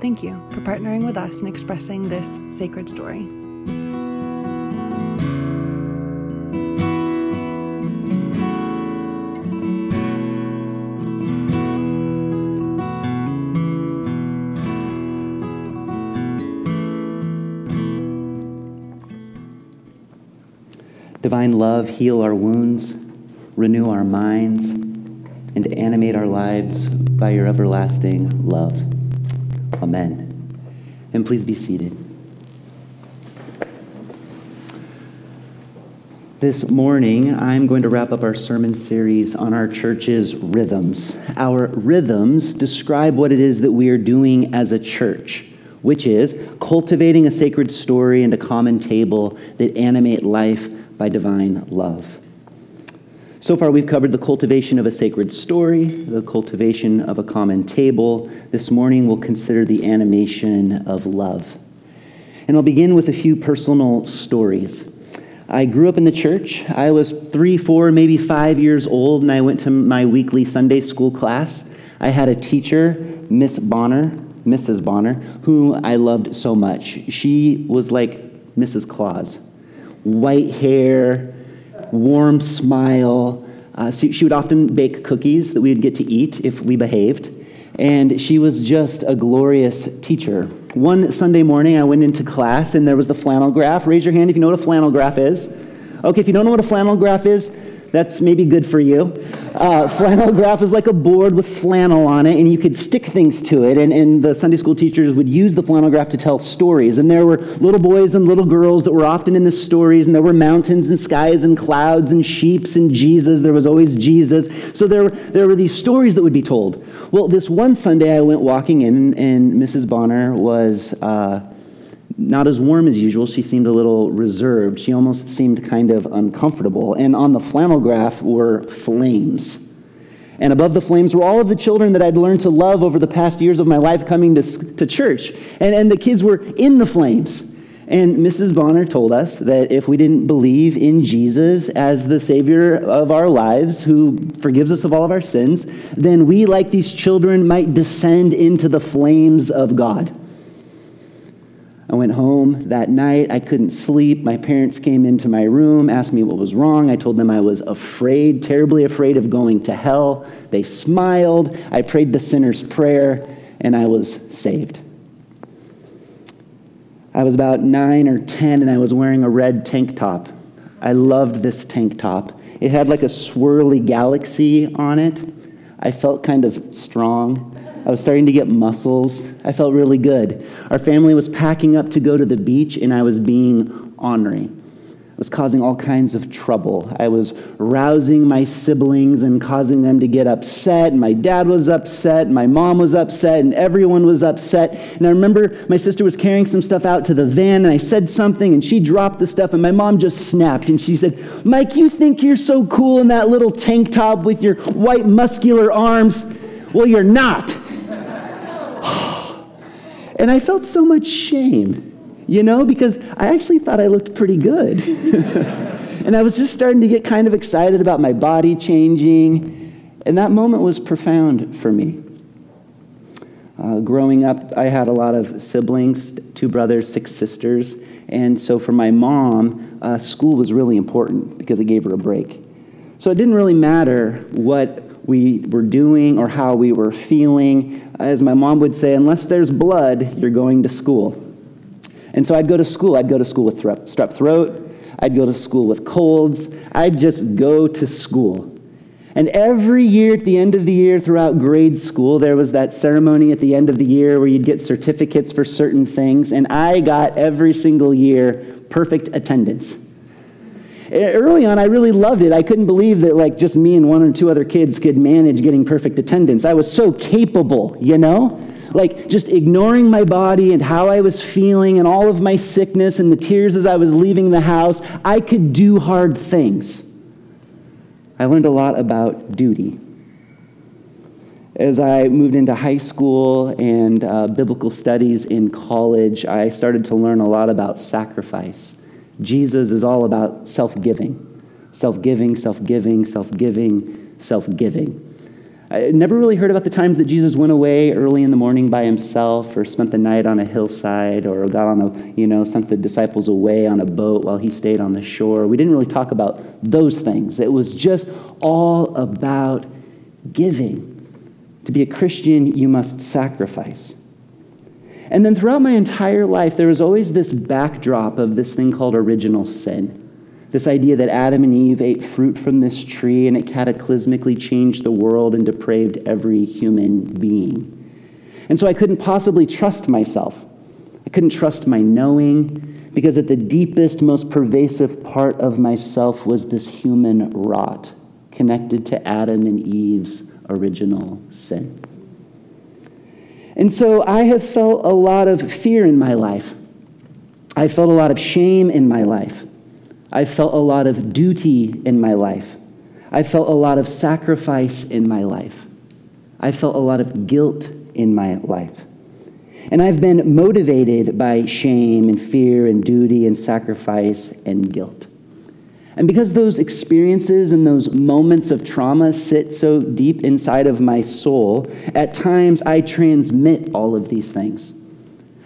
Thank you for partnering with us in expressing this sacred story. Divine love, heal our wounds, renew our minds, and animate our lives by your everlasting love. Amen. And please be seated. This morning, I'm going to wrap up our sermon series on our church's rhythms. Our rhythms describe what it is that we are doing as a church, which is cultivating a sacred story and a common table that animate life by divine love. So far, we've covered the cultivation of a sacred story, the cultivation of a common table. This morning, we'll consider the animation of love. And I'll begin with a few personal stories. I grew up in the church. I was three, four, maybe five years old, and I went to my weekly Sunday school class. I had a teacher, Miss Bonner, Mrs. Bonner, who I loved so much. She was like Mrs. Claus white hair, warm smile. Uh, she would often bake cookies that we would get to eat if we behaved. And she was just a glorious teacher. One Sunday morning, I went into class and there was the flannel graph. Raise your hand if you know what a flannel graph is. Okay, if you don't know what a flannel graph is, that's maybe good for you. Uh, flannel graph is like a board with flannel on it, and you could stick things to it. And, and the Sunday school teachers would use the flannel graph to tell stories. And there were little boys and little girls that were often in the stories, and there were mountains and skies and clouds and sheeps and Jesus. There was always Jesus. So there, there were these stories that would be told. Well, this one Sunday I went walking in, and, and Mrs. Bonner was. Uh, not as warm as usual. She seemed a little reserved. She almost seemed kind of uncomfortable. And on the flannel graph were flames. And above the flames were all of the children that I'd learned to love over the past years of my life coming to, to church. And, and the kids were in the flames. And Mrs. Bonner told us that if we didn't believe in Jesus as the Savior of our lives, who forgives us of all of our sins, then we, like these children, might descend into the flames of God. I went home that night. I couldn't sleep. My parents came into my room, asked me what was wrong. I told them I was afraid, terribly afraid of going to hell. They smiled. I prayed the sinner's prayer, and I was saved. I was about nine or 10, and I was wearing a red tank top. I loved this tank top. It had like a swirly galaxy on it. I felt kind of strong. I was starting to get muscles. I felt really good. Our family was packing up to go to the beach, and I was being ornery. I was causing all kinds of trouble. I was rousing my siblings and causing them to get upset. My dad was upset, my mom was upset, and everyone was upset. And I remember my sister was carrying some stuff out to the van, and I said something, and she dropped the stuff, and my mom just snapped. And she said, Mike, you think you're so cool in that little tank top with your white, muscular arms? Well, you're not. And I felt so much shame, you know, because I actually thought I looked pretty good. and I was just starting to get kind of excited about my body changing. And that moment was profound for me. Uh, growing up, I had a lot of siblings two brothers, six sisters. And so for my mom, uh, school was really important because it gave her a break. So it didn't really matter what we were doing or how we were feeling. As my mom would say, unless there's blood, you're going to school. And so I'd go to school. I'd go to school with strep throat. I'd go to school with colds. I'd just go to school. And every year at the end of the year throughout grade school, there was that ceremony at the end of the year where you'd get certificates for certain things. And I got every single year perfect attendance. Early on, I really loved it. I couldn't believe that, like, just me and one or two other kids could manage getting perfect attendance. I was so capable, you know? like just ignoring my body and how I was feeling and all of my sickness and the tears as I was leaving the house, I could do hard things. I learned a lot about duty. As I moved into high school and uh, biblical studies in college, I started to learn a lot about sacrifice. Jesus is all about self giving, self giving, self giving, self giving, self giving. I never really heard about the times that Jesus went away early in the morning by himself or spent the night on a hillside or got on a, you know, sent the disciples away on a boat while he stayed on the shore. We didn't really talk about those things. It was just all about giving. To be a Christian, you must sacrifice. And then throughout my entire life, there was always this backdrop of this thing called original sin. This idea that Adam and Eve ate fruit from this tree and it cataclysmically changed the world and depraved every human being. And so I couldn't possibly trust myself. I couldn't trust my knowing because at the deepest, most pervasive part of myself was this human rot connected to Adam and Eve's original sin. And so I have felt a lot of fear in my life. I felt a lot of shame in my life. I felt a lot of duty in my life. I felt a lot of sacrifice in my life. I felt a lot of guilt in my life. And I've been motivated by shame and fear and duty and sacrifice and guilt. And because those experiences and those moments of trauma sit so deep inside of my soul, at times I transmit all of these things.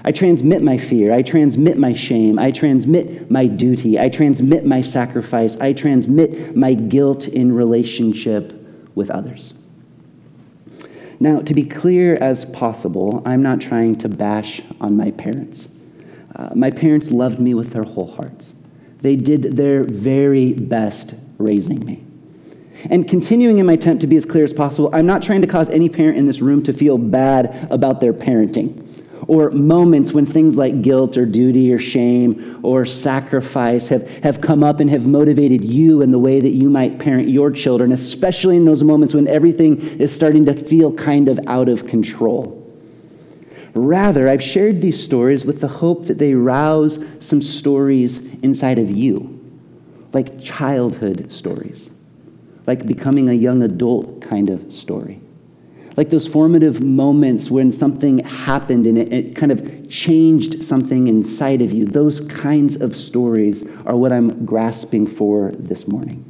I transmit my fear. I transmit my shame. I transmit my duty. I transmit my sacrifice. I transmit my guilt in relationship with others. Now, to be clear as possible, I'm not trying to bash on my parents. Uh, my parents loved me with their whole hearts. They did their very best raising me. And continuing in my attempt to be as clear as possible, I'm not trying to cause any parent in this room to feel bad about their parenting or moments when things like guilt or duty or shame or sacrifice have, have come up and have motivated you in the way that you might parent your children, especially in those moments when everything is starting to feel kind of out of control. Rather, I've shared these stories with the hope that they rouse some stories inside of you, like childhood stories, like becoming a young adult kind of story like those formative moments when something happened and it, it, kind of changed something inside of you. Those kinds of stories are what I'm grasping for this morning.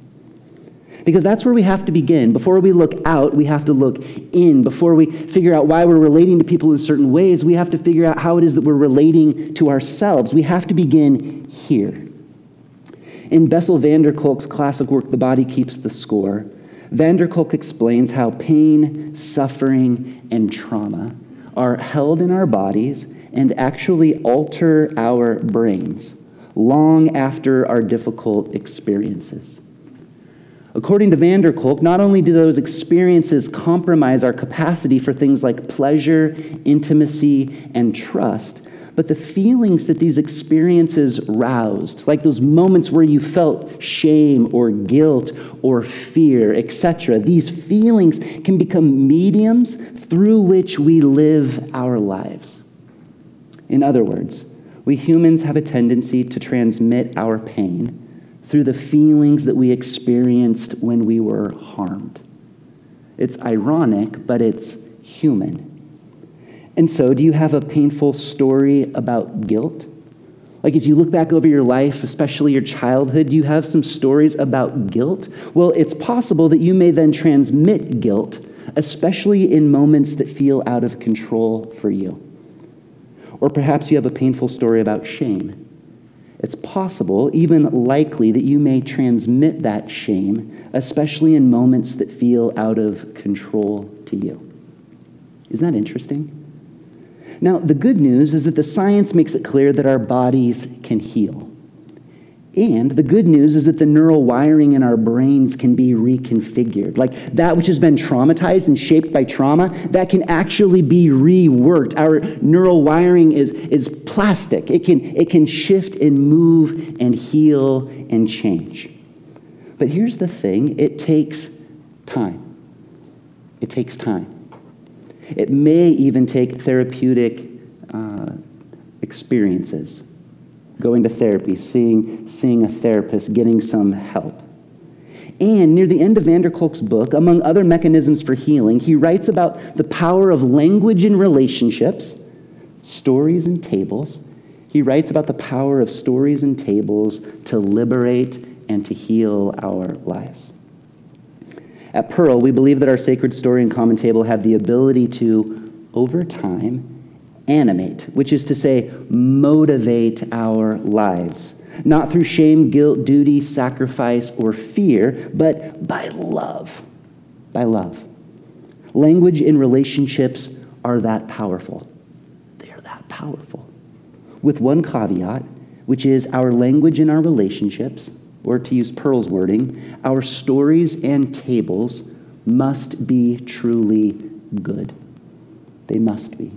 Because that's where we have to begin. Before we look out, we have to look in. Before we figure out why we're relating to people in certain ways, we have to figure out how it is that we're relating to ourselves. We have to begin here. In Bessel van der Kolk's classic work, The Body Keeps the Score, van der Kolk explains how pain, suffering, and trauma are held in our bodies and actually alter our brains long after our difficult experiences. According to van der Kolk, not only do those experiences compromise our capacity for things like pleasure, intimacy, and trust, but the feelings that these experiences roused, like those moments where you felt shame or guilt or fear, etc., these feelings can become mediums through which we live our lives. In other words, we humans have a tendency to transmit our pain through the feelings that we experienced when we were harmed. It's ironic, but it's human. And so, do you have a painful story about guilt? Like, as you look back over your life, especially your childhood, do you have some stories about guilt? Well, it's possible that you may then transmit guilt, especially in moments that feel out of control for you. Or perhaps you have a painful story about shame. It's possible, even likely, that you may transmit that shame, especially in moments that feel out of control to you. Isn't that interesting? Now, the good news is that the science makes it clear that our bodies can heal. And the good news is that the neural wiring in our brains can be reconfigured. Like that which has been traumatized and shaped by trauma, that can actually be reworked. Our neural wiring is, is plastic, it can, it can shift and move and heal and change. But here's the thing it takes time. It takes time. It may even take therapeutic uh, experiences, going to therapy, seeing, seeing a therapist, getting some help. And near the end of van der Kolk's book, among other mechanisms for healing, he writes about the power of language in relationships, stories and tables. He writes about the power of stories and tables to liberate and to heal our lives. At Pearl, we believe that our sacred story and common table have the ability to, over time, animate, which is to say, motivate our lives not through shame, guilt, duty, sacrifice, or fear, but by love. By love. Language in relationships are that powerful. They are that powerful. With one caveat, which is our language in our relationships, or to use Pearl's wording, our stories and tables must be truly good. They must be.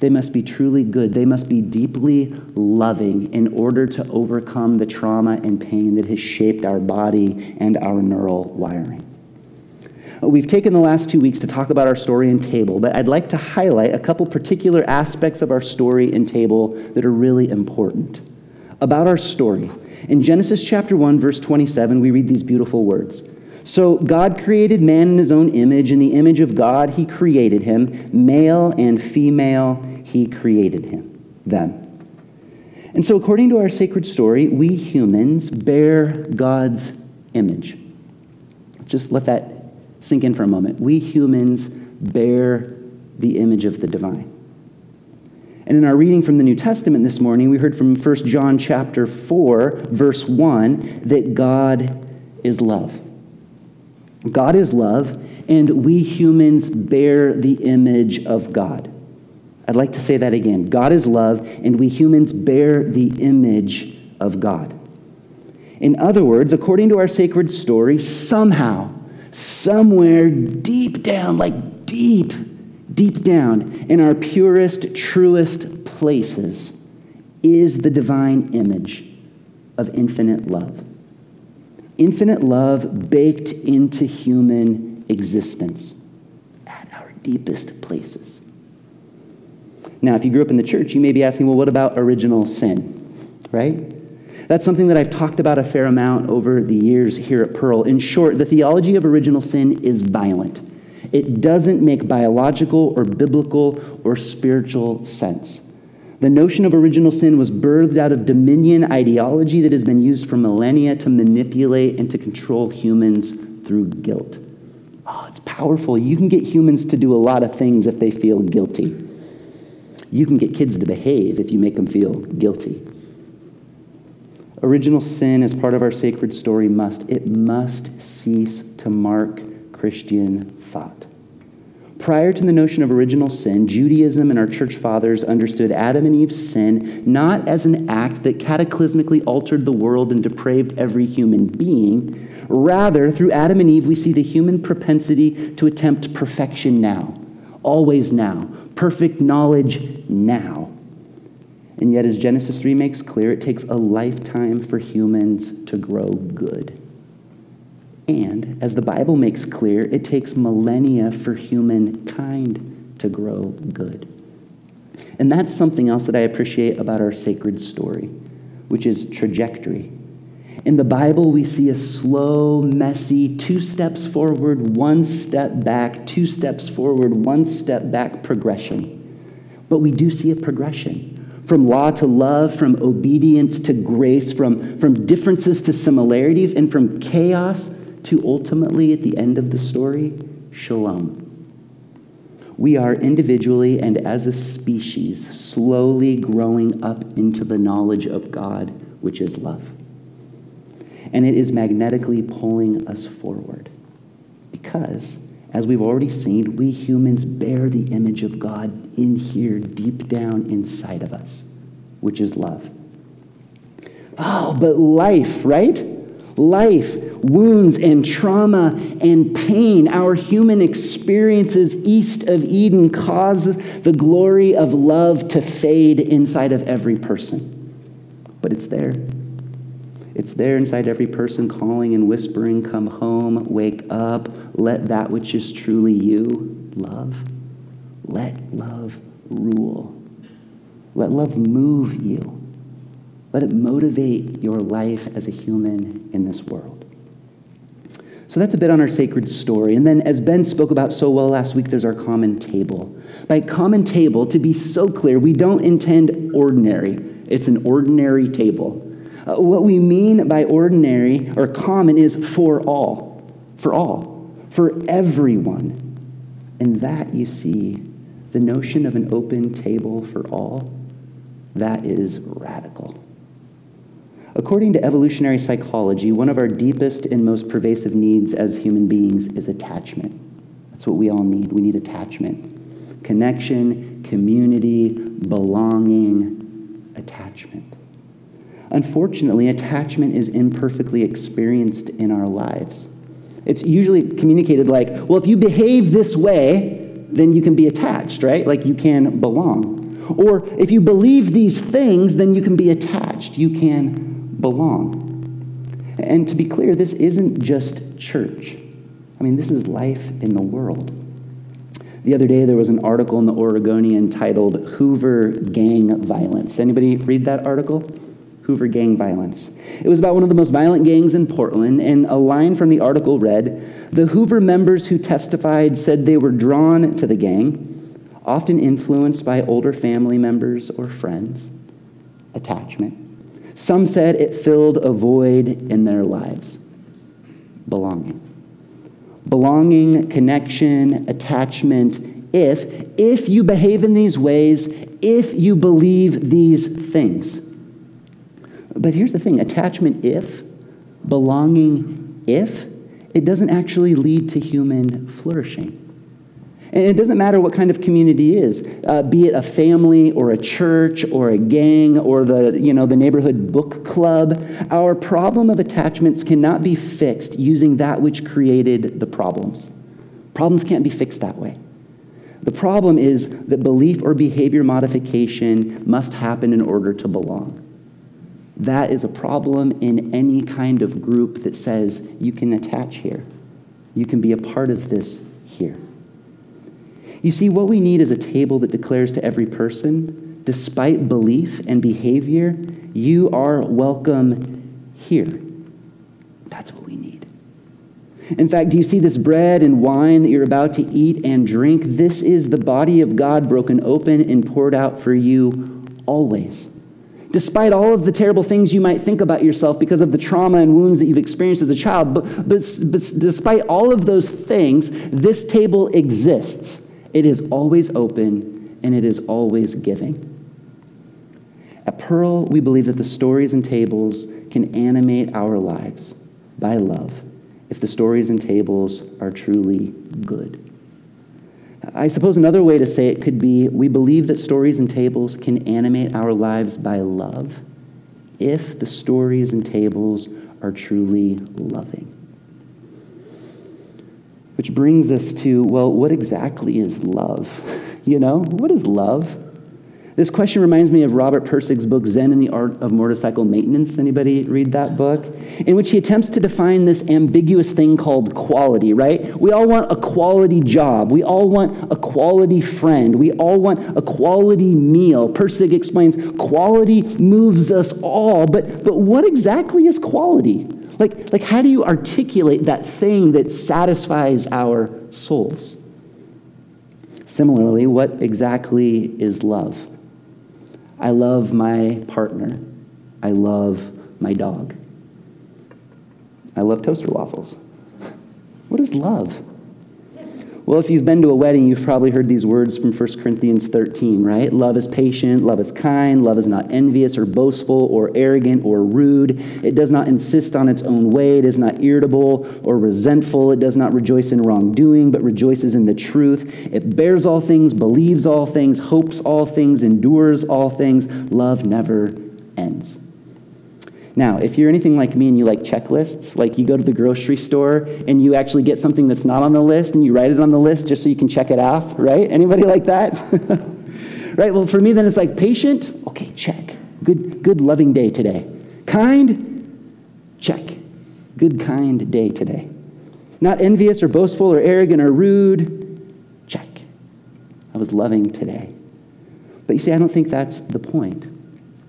They must be truly good. They must be deeply loving in order to overcome the trauma and pain that has shaped our body and our neural wiring. We've taken the last two weeks to talk about our story and table, but I'd like to highlight a couple particular aspects of our story and table that are really important. About our story. In Genesis chapter 1, verse 27, we read these beautiful words. So God created man in his own image. In the image of God, he created him. Male and female, he created him, them. And so, according to our sacred story, we humans bear God's image. Just let that sink in for a moment. We humans bear the image of the divine. And in our reading from the New Testament this morning, we heard from 1 John chapter 4, verse 1, that God is love. God is love, and we humans bear the image of God. I'd like to say that again. God is love, and we humans bear the image of God. In other words, according to our sacred story, somehow, somewhere deep down, like deep, deep down in our purest, truest places, is the divine image of infinite love infinite love baked into human existence at our deepest places. Now, if you grew up in the church, you may be asking, well, what about original sin? Right? That's something that I've talked about a fair amount over the years here at Pearl. In short, the theology of original sin is violent. It doesn't make biological or biblical or spiritual sense. The notion of original sin was birthed out of dominion ideology that has been used for millennia to manipulate and to control humans through guilt. Oh, it's powerful. You can get humans to do a lot of things if they feel guilty. You can get kids to behave if you make them feel guilty. Original sin, as part of our sacred story, must, it must cease to mark Christian thought. Prior to the notion of original sin, Judaism and our church fathers understood Adam and Eve's sin not as an act that cataclysmically altered the world and depraved every human being. Rather, through Adam and Eve, we see the human propensity to attempt perfection now, always now, perfect knowledge now. And yet, as Genesis 3 makes clear, it takes a lifetime for humans to grow good. And as the Bible makes clear, it takes millennia for humankind to grow good. And that's something else that I appreciate about our sacred story, which is trajectory. In the Bible, we see a slow, messy, two steps forward, one step back, two steps forward, one step back progression. But we do see a progression from law to love, from obedience to grace, from, from differences to similarities, and from chaos to ultimately, at the end of the story, shalom. We are individually and as a species slowly growing up into the knowledge of God, which is love. And it is magnetically pulling us forward. Because, as we've already seen, we humans bear the image of God in here, deep down inside of us, which is love. Oh, but life, right? Life wounds and trauma and pain, our human experiences east of Eden causes the glory of love to fade inside of every person. But it's there. It's there inside every person, calling and whispering, Come home, wake up, let that which is truly you love. let love rule. Let love move you. Let it motivate your life as a human in this world. So that's a bit on our sacred story. And then, as Ben spoke about so well last week, there's our common table. By common table, to be so clear, we don't intend ordinary, it's an ordinary table. Uh, what we mean by ordinary or common is for all, for all, for everyone. And that, you see, the notion of an open table for all, that is radical. According to evolutionary psychology, one of our deepest and most pervasive needs as human beings is attachment. That's what we all need. We need attachment connection, community, belonging, attachment. Unfortunately, attachment is imperfectly experienced in our lives. It's usually communicated like, well, if you behave this way, then you can be attached, right? Like you can belong. Or if you believe these things, then you can be attached. You can belong. And to be clear, this isn't just church. I mean, this is life in the world. The other day, there was an article in the Oregonian titled Hoover Gang Violence. Anybody read that article? Hoover Gang Violence. It was about one of the most violent gangs in Portland, and a line from the article read The Hoover members who testified said they were drawn to the gang, often influenced by older family members or friends. Attachment. Some said it filled a void in their lives belonging. Belonging, connection, attachment. If, if you behave in these ways, if you believe these things. But here's the thing attachment, if, belonging, if, it doesn't actually lead to human flourishing. And it doesn't matter what kind of community is, uh, be it a family or a church or a gang or the, you know, the neighborhood book club. Our problem of attachments cannot be fixed using that which created the problems. Problems can't be fixed that way. The problem is that belief or behavior modification must happen in order to belong. That is a problem in any kind of group that says you can attach here, you can be a part of this here. You see, what we need is a table that declares to every person, despite belief and behavior, you are welcome here. That's what we need. In fact, do you see this bread and wine that you're about to eat and drink? This is the body of God broken open and poured out for you always. Despite all of the terrible things you might think about yourself because of the trauma and wounds that you've experienced as a child, but, but, but despite all of those things, this table exists it is always open and it is always giving. At Pearl, we believe that the stories and tables can animate our lives by love if the stories and tables are truly good. I suppose another way to say it could be we believe that stories and tables can animate our lives by love if the stories and tables are truly loving. Which brings us to, well, what exactly is love? You know, what is love? This question reminds me of Robert Pirsig's book, Zen and the Art of Motorcycle Maintenance. Anybody read that book? In which he attempts to define this ambiguous thing called quality, right? We all want a quality job. We all want a quality friend. We all want a quality meal. Pirsig explains quality moves us all, but, but what exactly is quality? Like, like, how do you articulate that thing that satisfies our souls? Similarly, what exactly is love? I love my partner. I love my dog. I love toaster waffles. What is love? Well, if you've been to a wedding, you've probably heard these words from 1 Corinthians 13, right? Love is patient, love is kind, love is not envious or boastful or arrogant or rude. It does not insist on its own way, it is not irritable or resentful, it does not rejoice in wrongdoing, but rejoices in the truth. It bears all things, believes all things, hopes all things, endures all things. Love never ends. Now, if you're anything like me and you like checklists, like you go to the grocery store and you actually get something that's not on the list and you write it on the list just so you can check it off, right? Anybody like that? right? Well, for me then it's like patient, okay, check. Good good loving day today. Kind? Check. Good kind day today. Not envious or boastful or arrogant or rude? Check. I was loving today. But you see, I don't think that's the point.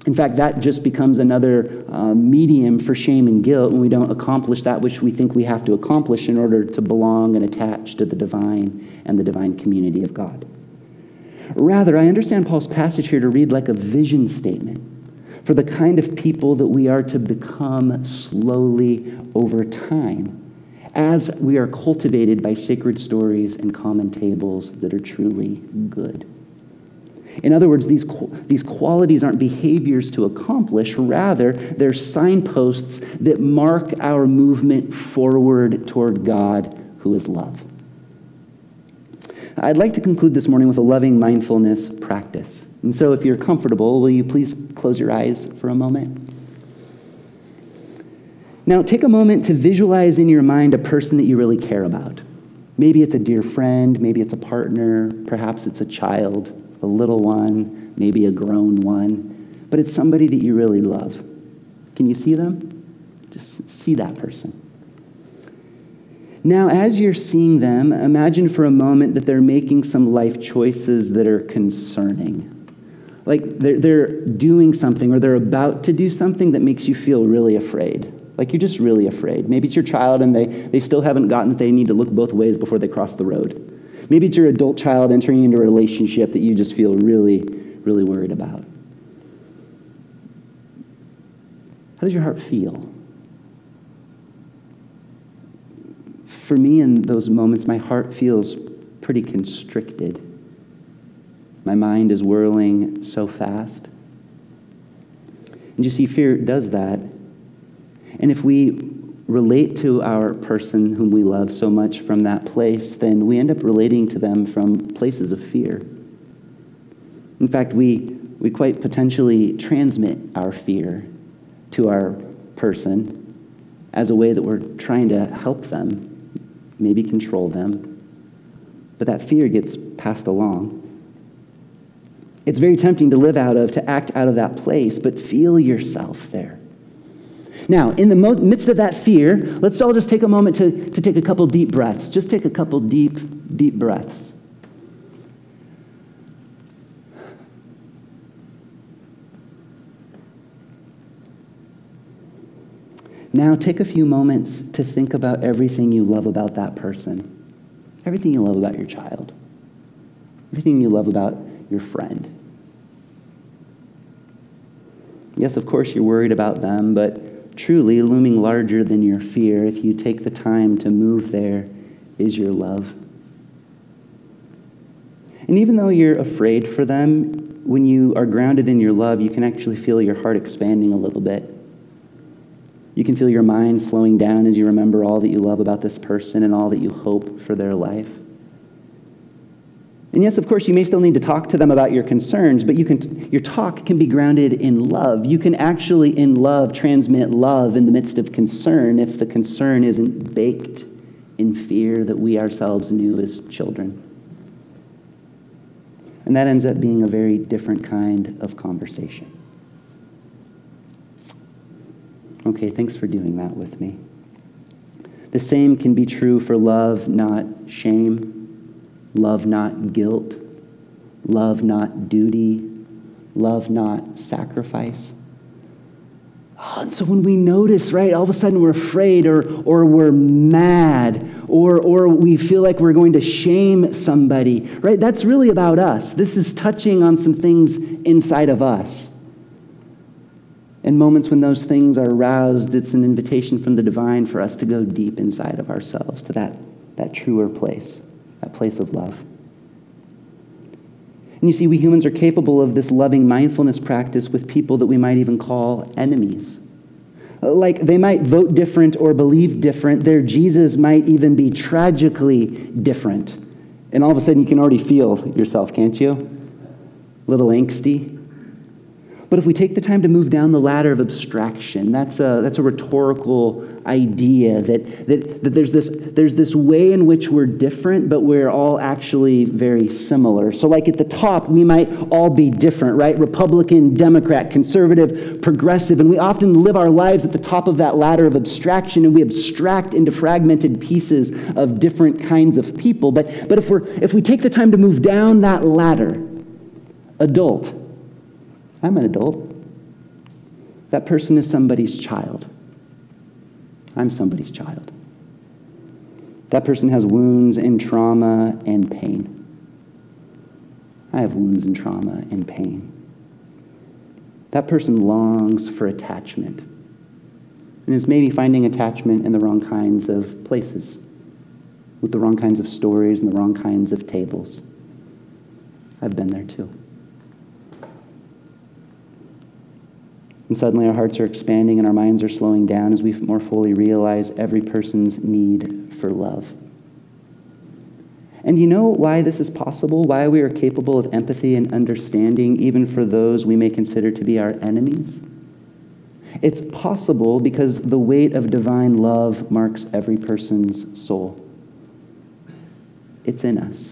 In fact, that just becomes another uh, medium for shame and guilt when we don't accomplish that which we think we have to accomplish in order to belong and attach to the divine and the divine community of God. Rather, I understand Paul's passage here to read like a vision statement for the kind of people that we are to become slowly over time as we are cultivated by sacred stories and common tables that are truly good. In other words, these, these qualities aren't behaviors to accomplish, rather, they're signposts that mark our movement forward toward God, who is love. I'd like to conclude this morning with a loving mindfulness practice. And so, if you're comfortable, will you please close your eyes for a moment? Now, take a moment to visualize in your mind a person that you really care about. Maybe it's a dear friend, maybe it's a partner, perhaps it's a child, a little one, maybe a grown one, but it's somebody that you really love. Can you see them? Just see that person. Now, as you're seeing them, imagine for a moment that they're making some life choices that are concerning. Like they're, they're doing something or they're about to do something that makes you feel really afraid. Like you're just really afraid. Maybe it's your child and they, they still haven't gotten that they need to look both ways before they cross the road. Maybe it's your adult child entering into a relationship that you just feel really, really worried about. How does your heart feel? For me, in those moments, my heart feels pretty constricted. My mind is whirling so fast. And you see, fear does that. And if we relate to our person whom we love so much from that place, then we end up relating to them from places of fear. In fact, we, we quite potentially transmit our fear to our person as a way that we're trying to help them, maybe control them. But that fear gets passed along. It's very tempting to live out of, to act out of that place, but feel yourself there. Now, in the midst of that fear, let's all just take a moment to, to take a couple deep breaths. Just take a couple deep, deep breaths. Now, take a few moments to think about everything you love about that person, everything you love about your child, everything you love about your friend. Yes, of course, you're worried about them, but truly looming larger than your fear, if you take the time to move there, is your love. And even though you're afraid for them, when you are grounded in your love, you can actually feel your heart expanding a little bit. You can feel your mind slowing down as you remember all that you love about this person and all that you hope for their life. And yes, of course, you may still need to talk to them about your concerns, but you can, your talk can be grounded in love. You can actually, in love, transmit love in the midst of concern if the concern isn't baked in fear that we ourselves knew as children. And that ends up being a very different kind of conversation. Okay, thanks for doing that with me. The same can be true for love, not shame Love not guilt. Love not duty. Love not sacrifice. Oh, and so when we notice, right, all of a sudden we're afraid or, or we're mad or, or we feel like we're going to shame somebody, right? That's really about us. This is touching on some things inside of us. In moments when those things are aroused, it's an invitation from the divine for us to go deep inside of ourselves to that, that truer place that place of love. And you see, we humans are capable of this loving mindfulness practice with people that we might even call enemies. Like they might vote different or believe different, their Jesus might even be tragically different. And all of a sudden, you can already feel yourself, can't you? A little angsty. But if we take the time to move down the ladder of abstraction, that's a, that's a rhetorical idea that, that, that there's, this, there's this way in which we're different, but we're all actually very similar. So, like at the top, we might all be different, right? Republican, Democrat, conservative, progressive, and we often live our lives at the top of that ladder of abstraction, and we abstract into fragmented pieces of different kinds of people. But, but if, we're, if we take the time to move down that ladder, adult, I'm an adult. That person is somebody's child. I'm somebody's child. That person has wounds and trauma and pain. I have wounds and trauma and pain. That person longs for attachment and is maybe finding attachment in the wrong kinds of places, with the wrong kinds of stories and the wrong kinds of tables. I've been there too. And suddenly our hearts are expanding and our minds are slowing down as we more fully realize every person's need for love. And you know why this is possible? Why we are capable of empathy and understanding, even for those we may consider to be our enemies? It's possible because the weight of divine love marks every person's soul. It's in us.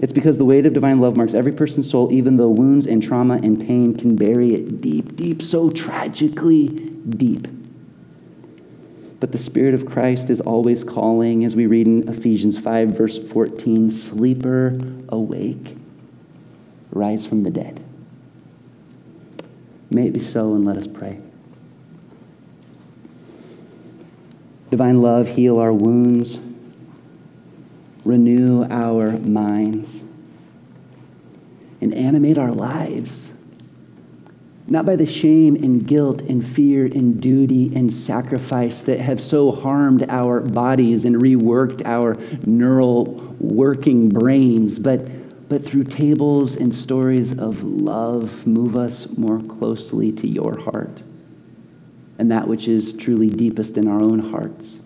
It's because the weight of divine love marks every person's soul, even though wounds and trauma and pain can bury it deep, deep, so tragically deep. But the Spirit of Christ is always calling, as we read in Ephesians 5, verse 14 Sleeper, awake, rise from the dead. May it be so, and let us pray. Divine love, heal our wounds renew our minds, and animate our lives. Not by the shame and guilt and fear and duty and sacrifice that have so harmed our bodies and reworked our neural working brains, but, but through tables and stories of love, move us more closely to your heart and that which is truly deepest in our own hearts,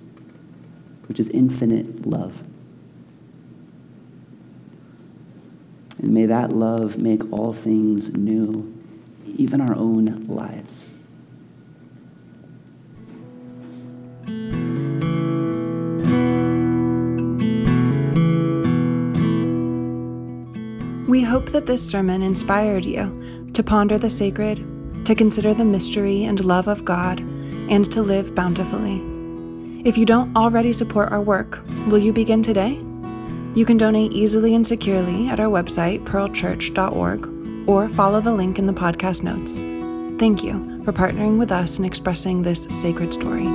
which is infinite love. And may that love make all things new, even our own lives. We hope that this sermon inspired you to ponder the sacred, to consider the mystery and love of God, and to live bountifully. If you don't already support our work, will you begin today? You can donate easily and securely at our website, pearlchurch.org, or follow the link in the podcast notes. Thank you for partnering with us in expressing this sacred story.